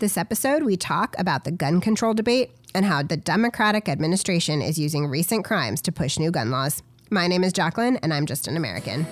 This episode, we talk about the gun control debate and how the Democratic administration is using recent crimes to push new gun laws. My name is Jacqueline, and I'm just an American.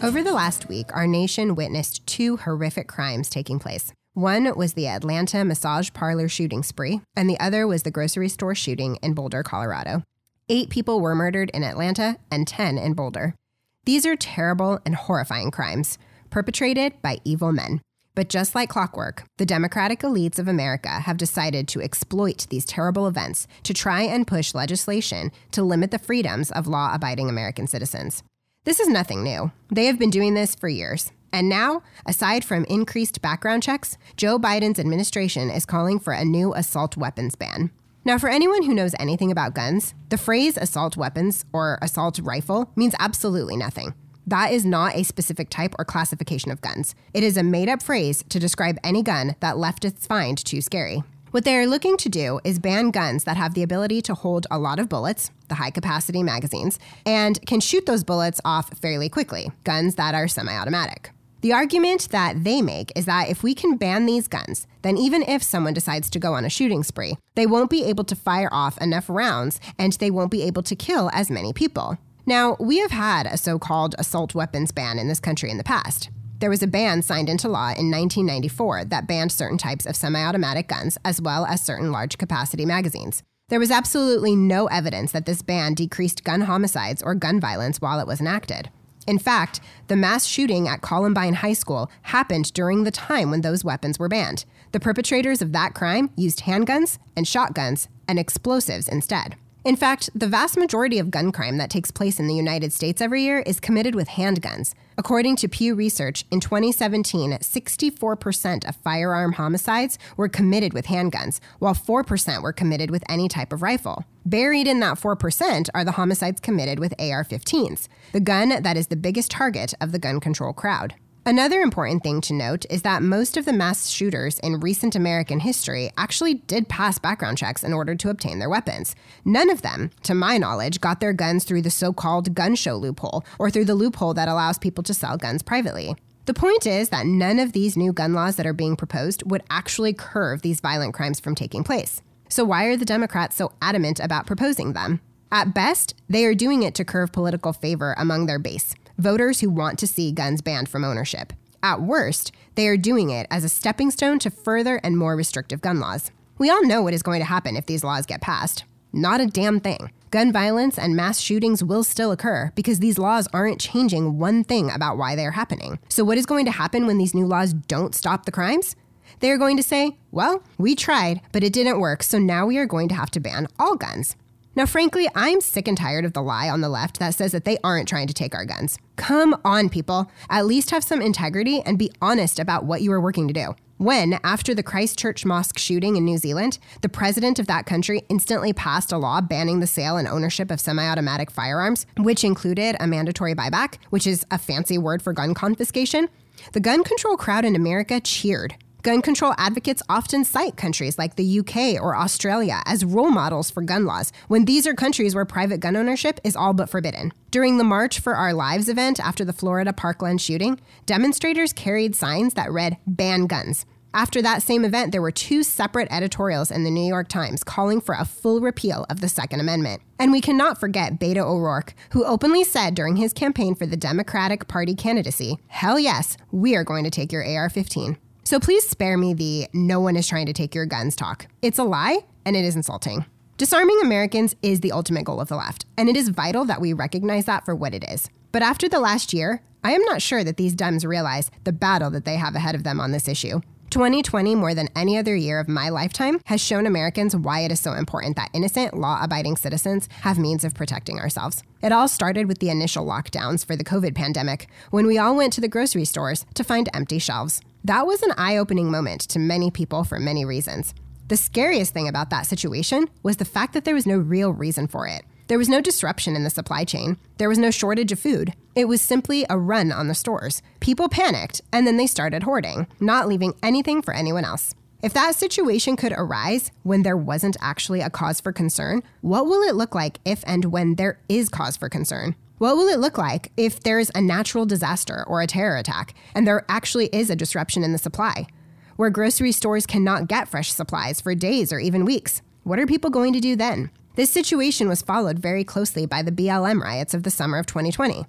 Over the last week, our nation witnessed two horrific crimes taking place. One was the Atlanta massage parlor shooting spree, and the other was the grocery store shooting in Boulder, Colorado. Eight people were murdered in Atlanta and 10 in Boulder. These are terrible and horrifying crimes, perpetrated by evil men. But just like clockwork, the Democratic elites of America have decided to exploit these terrible events to try and push legislation to limit the freedoms of law abiding American citizens. This is nothing new. They have been doing this for years. And now, aside from increased background checks, Joe Biden's administration is calling for a new assault weapons ban. Now, for anyone who knows anything about guns, the phrase assault weapons or assault rifle means absolutely nothing. That is not a specific type or classification of guns. It is a made up phrase to describe any gun that leftists find too scary. What they are looking to do is ban guns that have the ability to hold a lot of bullets, the high capacity magazines, and can shoot those bullets off fairly quickly, guns that are semi automatic. The argument that they make is that if we can ban these guns, then even if someone decides to go on a shooting spree, they won't be able to fire off enough rounds and they won't be able to kill as many people. Now, we have had a so called assault weapons ban in this country in the past. There was a ban signed into law in 1994 that banned certain types of semi automatic guns as well as certain large capacity magazines. There was absolutely no evidence that this ban decreased gun homicides or gun violence while it was enacted. In fact, the mass shooting at Columbine High School happened during the time when those weapons were banned. The perpetrators of that crime used handguns and shotguns and explosives instead. In fact, the vast majority of gun crime that takes place in the United States every year is committed with handguns. According to Pew Research, in 2017, 64% of firearm homicides were committed with handguns, while 4% were committed with any type of rifle. Buried in that 4% are the homicides committed with AR 15s, the gun that is the biggest target of the gun control crowd. Another important thing to note is that most of the mass shooters in recent American history actually did pass background checks in order to obtain their weapons. None of them, to my knowledge, got their guns through the so called gun show loophole or through the loophole that allows people to sell guns privately. The point is that none of these new gun laws that are being proposed would actually curb these violent crimes from taking place. So, why are the Democrats so adamant about proposing them? At best, they are doing it to curve political favor among their base voters who want to see guns banned from ownership. At worst, they are doing it as a stepping stone to further and more restrictive gun laws. We all know what is going to happen if these laws get passed. Not a damn thing. Gun violence and mass shootings will still occur because these laws aren't changing one thing about why they are happening. So, what is going to happen when these new laws don't stop the crimes? They are going to say, well, we tried, but it didn't work, so now we are going to have to ban all guns. Now, frankly, I'm sick and tired of the lie on the left that says that they aren't trying to take our guns. Come on, people. At least have some integrity and be honest about what you are working to do. When, after the Christchurch Mosque shooting in New Zealand, the president of that country instantly passed a law banning the sale and ownership of semi automatic firearms, which included a mandatory buyback, which is a fancy word for gun confiscation, the gun control crowd in America cheered. Gun control advocates often cite countries like the UK or Australia as role models for gun laws, when these are countries where private gun ownership is all but forbidden. During the March for Our Lives event after the Florida Parkland shooting, demonstrators carried signs that read, Ban guns. After that same event, there were two separate editorials in the New York Times calling for a full repeal of the Second Amendment. And we cannot forget Beto O'Rourke, who openly said during his campaign for the Democratic Party candidacy, Hell yes, we are going to take your AR 15. So please spare me the no one is trying to take your guns talk. It's a lie and it is insulting. Disarming Americans is the ultimate goal of the left, and it is vital that we recognize that for what it is. But after the last year, I am not sure that these Dems realize the battle that they have ahead of them on this issue. 2020, more than any other year of my lifetime, has shown Americans why it is so important that innocent, law abiding citizens have means of protecting ourselves. It all started with the initial lockdowns for the COVID pandemic, when we all went to the grocery stores to find empty shelves. That was an eye opening moment to many people for many reasons. The scariest thing about that situation was the fact that there was no real reason for it. There was no disruption in the supply chain. There was no shortage of food. It was simply a run on the stores. People panicked, and then they started hoarding, not leaving anything for anyone else. If that situation could arise when there wasn't actually a cause for concern, what will it look like if and when there is cause for concern? What will it look like if there's a natural disaster or a terror attack and there actually is a disruption in the supply? Where grocery stores cannot get fresh supplies for days or even weeks. What are people going to do then? This situation was followed very closely by the BLM riots of the summer of 2020.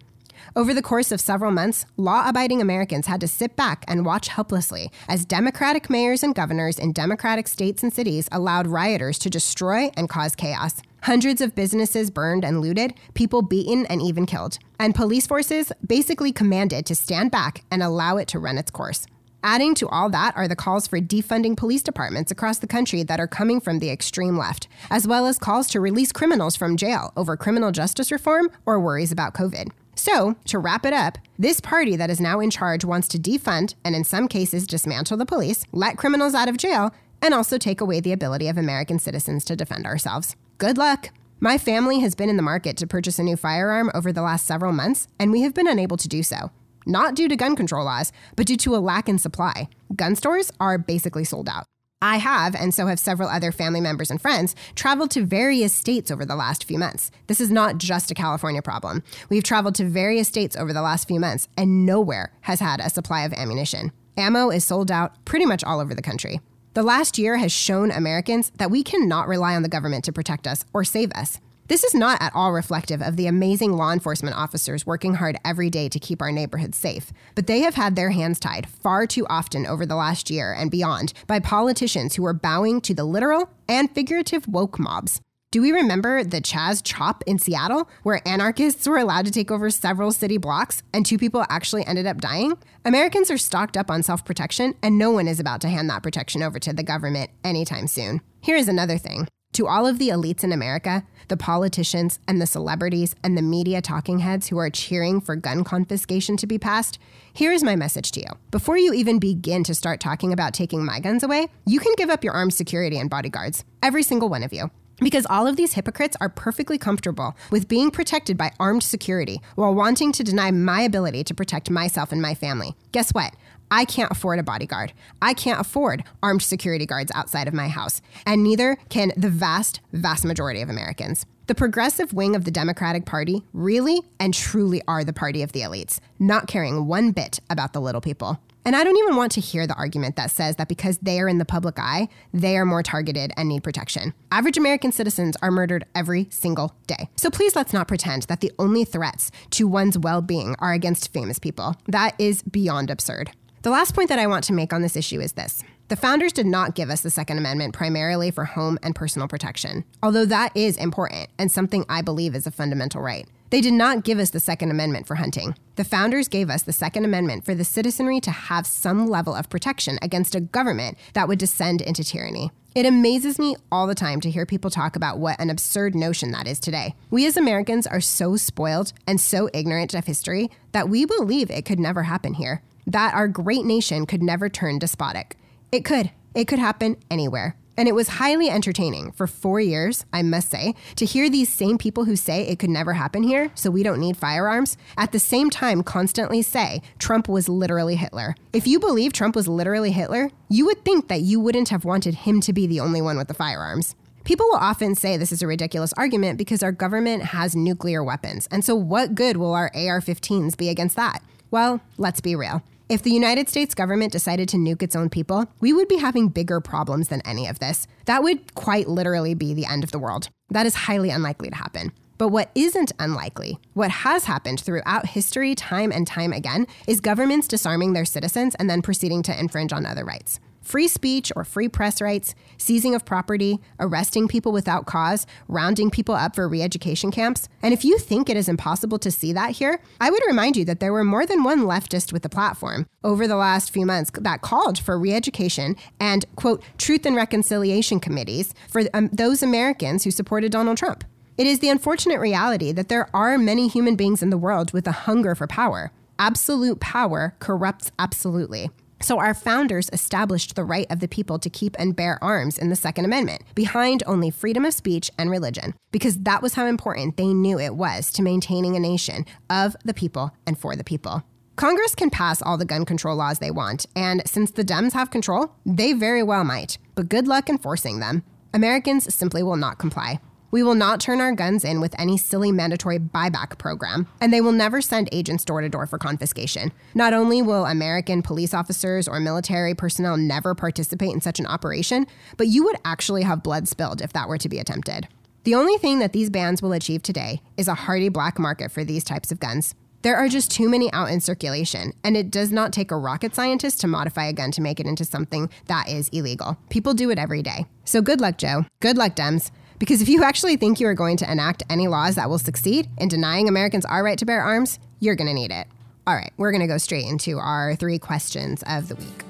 Over the course of several months, law abiding Americans had to sit back and watch helplessly as Democratic mayors and governors in Democratic states and cities allowed rioters to destroy and cause chaos. Hundreds of businesses burned and looted, people beaten and even killed. And police forces basically commanded to stand back and allow it to run its course. Adding to all that are the calls for defunding police departments across the country that are coming from the extreme left, as well as calls to release criminals from jail over criminal justice reform or worries about COVID. So, to wrap it up, this party that is now in charge wants to defund and, in some cases, dismantle the police, let criminals out of jail, and also take away the ability of American citizens to defend ourselves. Good luck. My family has been in the market to purchase a new firearm over the last several months, and we have been unable to do so. Not due to gun control laws, but due to a lack in supply. Gun stores are basically sold out. I have, and so have several other family members and friends, traveled to various states over the last few months. This is not just a California problem. We've traveled to various states over the last few months, and nowhere has had a supply of ammunition. Ammo is sold out pretty much all over the country. The last year has shown Americans that we cannot rely on the government to protect us or save us. This is not at all reflective of the amazing law enforcement officers working hard every day to keep our neighborhoods safe, but they have had their hands tied far too often over the last year and beyond by politicians who are bowing to the literal and figurative woke mobs. Do we remember the Chaz Chop in Seattle, where anarchists were allowed to take over several city blocks and two people actually ended up dying? Americans are stocked up on self protection, and no one is about to hand that protection over to the government anytime soon. Here is another thing to all of the elites in America, the politicians and the celebrities and the media talking heads who are cheering for gun confiscation to be passed, here is my message to you. Before you even begin to start talking about taking my guns away, you can give up your armed security and bodyguards, every single one of you. Because all of these hypocrites are perfectly comfortable with being protected by armed security while wanting to deny my ability to protect myself and my family. Guess what? I can't afford a bodyguard. I can't afford armed security guards outside of my house. And neither can the vast, vast majority of Americans. The progressive wing of the Democratic Party really and truly are the party of the elites, not caring one bit about the little people. And I don't even want to hear the argument that says that because they are in the public eye, they are more targeted and need protection. Average American citizens are murdered every single day. So please let's not pretend that the only threats to one's well being are against famous people. That is beyond absurd. The last point that I want to make on this issue is this. The founders did not give us the Second Amendment primarily for home and personal protection, although that is important and something I believe is a fundamental right. They did not give us the Second Amendment for hunting. The founders gave us the Second Amendment for the citizenry to have some level of protection against a government that would descend into tyranny. It amazes me all the time to hear people talk about what an absurd notion that is today. We as Americans are so spoiled and so ignorant of history that we believe it could never happen here that our great nation could never turn despotic. It could. It could happen anywhere. And it was highly entertaining for four years, I must say, to hear these same people who say it could never happen here, so we don't need firearms, at the same time constantly say Trump was literally Hitler. If you believe Trump was literally Hitler, you would think that you wouldn't have wanted him to be the only one with the firearms. People will often say this is a ridiculous argument because our government has nuclear weapons. And so, what good will our AR 15s be against that? Well, let's be real. If the United States government decided to nuke its own people, we would be having bigger problems than any of this. That would quite literally be the end of the world. That is highly unlikely to happen. But what isn't unlikely, what has happened throughout history, time and time again, is governments disarming their citizens and then proceeding to infringe on other rights free speech or free press rights, seizing of property, arresting people without cause, rounding people up for re education camps. And if you think it is impossible to see that here, I would remind you that there were more than one leftist with the platform over the last few months that called for re education and, quote, truth and reconciliation committees for um, those Americans who supported Donald Trump. It is the unfortunate reality that there are many human beings in the world with a hunger for power. Absolute power corrupts absolutely. So, our founders established the right of the people to keep and bear arms in the Second Amendment, behind only freedom of speech and religion, because that was how important they knew it was to maintaining a nation of the people and for the people. Congress can pass all the gun control laws they want, and since the Dems have control, they very well might. But good luck enforcing them. Americans simply will not comply. We will not turn our guns in with any silly mandatory buyback program, and they will never send agents door to door for confiscation. Not only will American police officers or military personnel never participate in such an operation, but you would actually have blood spilled if that were to be attempted. The only thing that these bans will achieve today is a hardy black market for these types of guns. There are just too many out in circulation, and it does not take a rocket scientist to modify a gun to make it into something that is illegal. People do it every day. So good luck, Joe. Good luck, Dems. Because if you actually think you are going to enact any laws that will succeed in denying Americans our right to bear arms, you're going to need it. All right, we're going to go straight into our three questions of the week.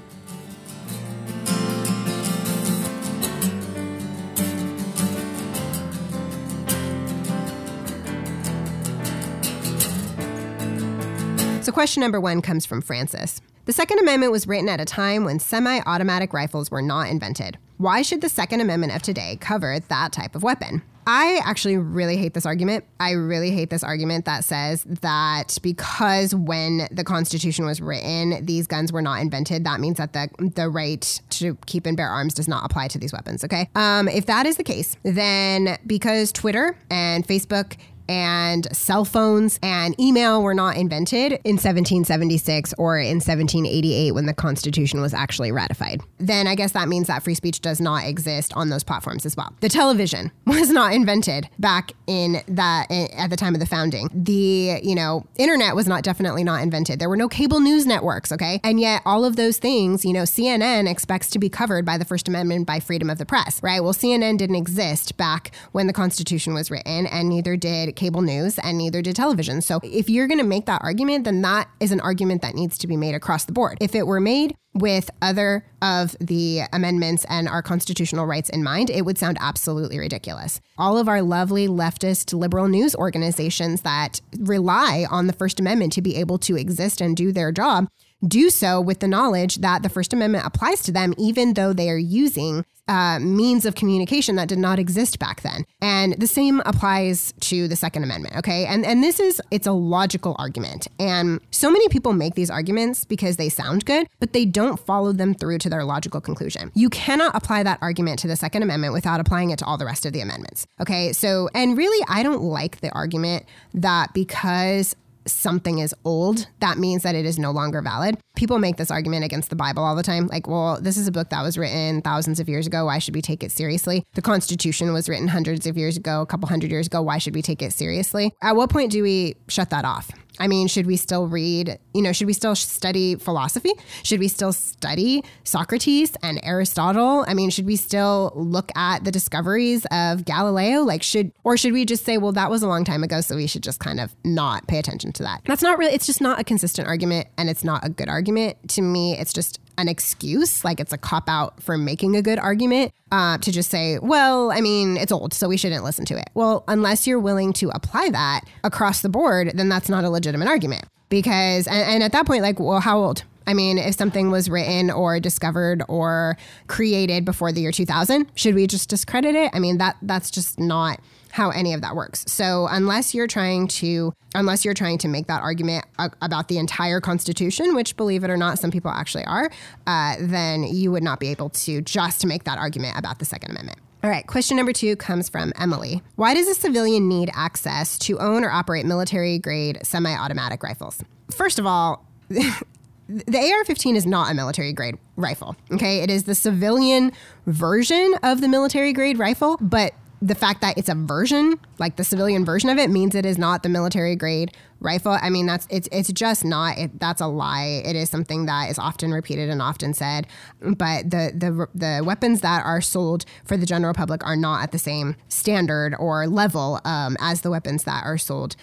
So, question number one comes from Francis. The Second Amendment was written at a time when semi automatic rifles were not invented. Why should the Second Amendment of today cover that type of weapon? I actually really hate this argument. I really hate this argument that says that because when the Constitution was written, these guns were not invented, that means that the the right to keep and bear arms does not apply to these weapons. Okay, um, if that is the case, then because Twitter and Facebook and cell phones and email were not invented in 1776 or in 1788 when the Constitution was actually ratified. Then I guess that means that free speech does not exist on those platforms as well. The television was not invented back in that eh, at the time of the founding. The, you know, internet was not definitely not invented. There were no cable news networks, okay? And yet all of those things, you know, CNN expects to be covered by the First Amendment by freedom of the press, right? Well, CNN didn't exist back when the Constitution was written and neither did cable news and neither did television. So if you're going to make that argument, then that is an argument that needs to be made across the board. If it were made with other of the amendments and our constitutional rights in mind, it would sound absolutely ridiculous. All of our lovely leftist liberal news organizations that rely on the First Amendment to be able to exist and do their job do so with the knowledge that the First Amendment applies to them, even though they are using uh, means of communication that did not exist back then. And the same applies to the Second Amendment, okay? And and this is it's a logical argument. And so many people make these arguments because they sound good, but they don't follow them through to their logical conclusion. You cannot apply that argument to the Second Amendment without applying it to all the rest of the amendments. Okay? So, and really I don't like the argument that because something is old, that means that it is no longer valid. People make this argument against the Bible all the time. Like, well, this is a book that was written thousands of years ago. Why should we take it seriously? The Constitution was written hundreds of years ago, a couple hundred years ago. Why should we take it seriously? At what point do we shut that off? I mean, should we still read, you know, should we still study philosophy? Should we still study Socrates and Aristotle? I mean, should we still look at the discoveries of Galileo? Like, should, or should we just say, well, that was a long time ago, so we should just kind of not pay attention to that? That's not really, it's just not a consistent argument and it's not a good argument. To me, it's just an excuse, like it's a cop out for making a good argument, uh, to just say, well, I mean, it's old, so we shouldn't listen to it. Well, unless you're willing to apply that across the board, then that's not a legitimate argument. Because, and, and at that point, like, well, how old? I mean, if something was written or discovered or created before the year 2000, should we just discredit it? I mean, that that's just not how any of that works. So unless you're trying to unless you're trying to make that argument about the entire Constitution, which believe it or not, some people actually are, uh, then you would not be able to just make that argument about the Second Amendment. All right, question number two comes from Emily. Why does a civilian need access to own or operate military grade semi automatic rifles? First of all, the AR 15 is not a military grade rifle. Okay. It is the civilian version of the military grade rifle, but the fact that it's a version, like the civilian version of it, means it is not the military grade rifle. I mean, that's it's it's just not. It, that's a lie. It is something that is often repeated and often said. But the the the weapons that are sold for the general public are not at the same standard or level um, as the weapons that are sold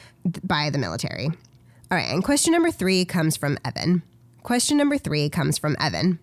by the military. All right, and question number three comes from Evan. Question number three comes from Evan.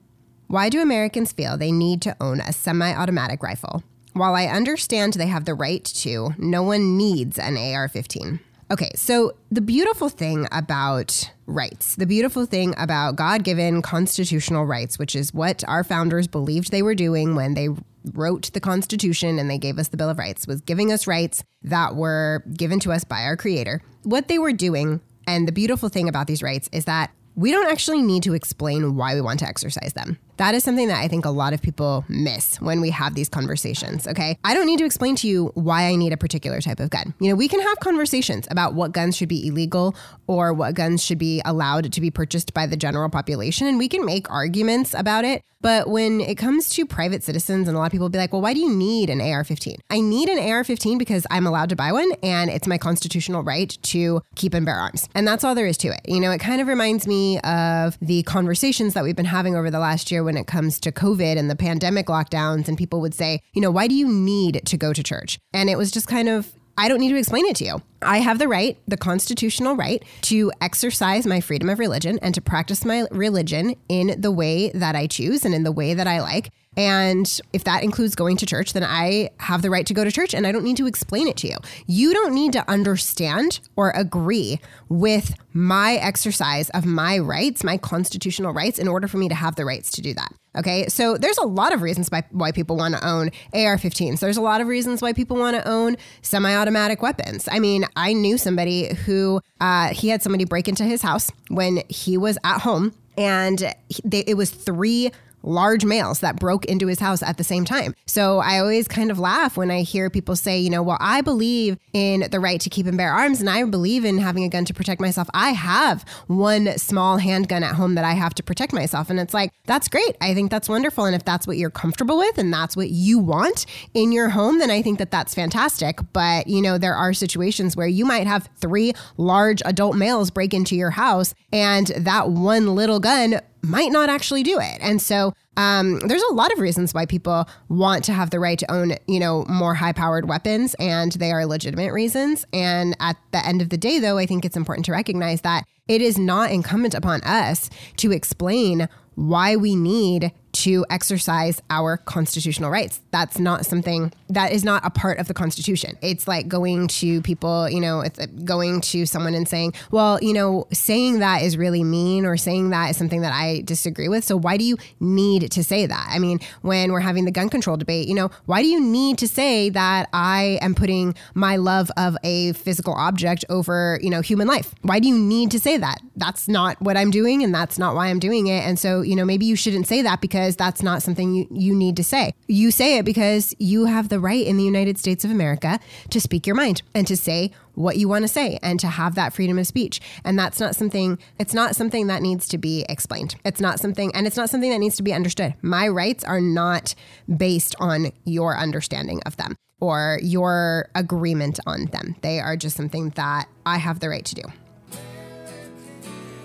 Why do Americans feel they need to own a semi automatic rifle? While I understand they have the right to, no one needs an AR 15. Okay, so the beautiful thing about rights, the beautiful thing about God given constitutional rights, which is what our founders believed they were doing when they wrote the Constitution and they gave us the Bill of Rights, was giving us rights that were given to us by our Creator. What they were doing, and the beautiful thing about these rights, is that we don't actually need to explain why we want to exercise them. That is something that I think a lot of people miss when we have these conversations. Okay. I don't need to explain to you why I need a particular type of gun. You know, we can have conversations about what guns should be illegal or what guns should be allowed to be purchased by the general population. And we can make arguments about it. But when it comes to private citizens, and a lot of people be like, well, why do you need an AR 15? I need an AR 15 because I'm allowed to buy one and it's my constitutional right to keep and bear arms. And that's all there is to it. You know, it kind of reminds me of the conversations that we've been having over the last year when it comes to COVID and the pandemic lockdowns. And people would say, you know, why do you need to go to church? And it was just kind of, I don't need to explain it to you. I have the right, the constitutional right, to exercise my freedom of religion and to practice my religion in the way that I choose and in the way that I like. And if that includes going to church, then I have the right to go to church and I don't need to explain it to you. You don't need to understand or agree with my exercise of my rights, my constitutional rights, in order for me to have the rights to do that. Okay, so there's a lot of reasons by, why people want to own AR 15s. There's a lot of reasons why people want to own semi automatic weapons. I mean, I knew somebody who uh, he had somebody break into his house when he was at home. And they, it was three large males that broke into his house at the same time. So I always kind of laugh when I hear people say, you know, well, I believe in the right to keep and bear arms and I believe in having a gun to protect myself. I have one small handgun at home that I have to protect myself. And it's like, that's great. I think that's wonderful. And if that's what you're comfortable with and that's what you want in your home, then I think that that's fantastic. But, you know, there are situations where you might have three large adult males break into your house and that one little gun might not actually do it. And so um, there's a lot of reasons why people want to have the right to own, you know, more high powered weapons, and they are legitimate reasons. And at the end of the day, though, I think it's important to recognize that it is not incumbent upon us to explain why we need to exercise our constitutional rights. That's not something that is not a part of the Constitution. It's like going to people, you know, it's going to someone and saying, well, you know, saying that is really mean or saying that is something that I disagree with. So why do you need to say that? I mean, when we're having the gun control debate, you know, why do you need to say that I am putting my love of a physical object over, you know, human life? Why do you need to say that? That's not what I'm doing and that's not why I'm doing it. And so, you know, maybe you shouldn't say that because because that's not something you, you need to say. You say it because you have the right in the United States of America to speak your mind and to say what you want to say and to have that freedom of speech. And that's not something, it's not something that needs to be explained. It's not something, and it's not something that needs to be understood. My rights are not based on your understanding of them or your agreement on them. They are just something that I have the right to do.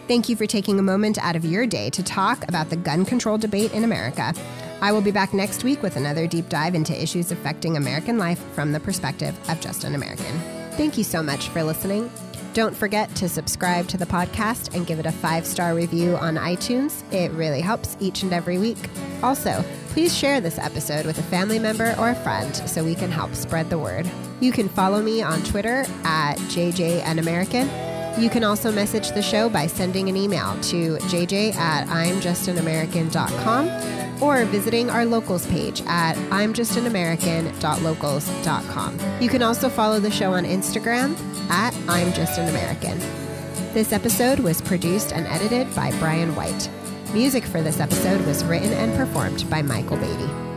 Thank you for taking a moment out of your day to talk about the gun control debate in America. I will be back next week with another deep dive into issues affecting American life from the perspective of just an American. Thank you so much for listening. Don't forget to subscribe to the podcast and give it a five star review on iTunes. It really helps each and every week. Also, please share this episode with a family member or a friend so we can help spread the word. You can follow me on Twitter at JJAnAmerican you can also message the show by sending an email to jj at imjustanamerican.com or visiting our locals page at imjustanamerican.locals.com. You can also follow the show on Instagram at I'm Just an American. This episode was produced and edited by Brian White. Music for this episode was written and performed by Michael Beatty.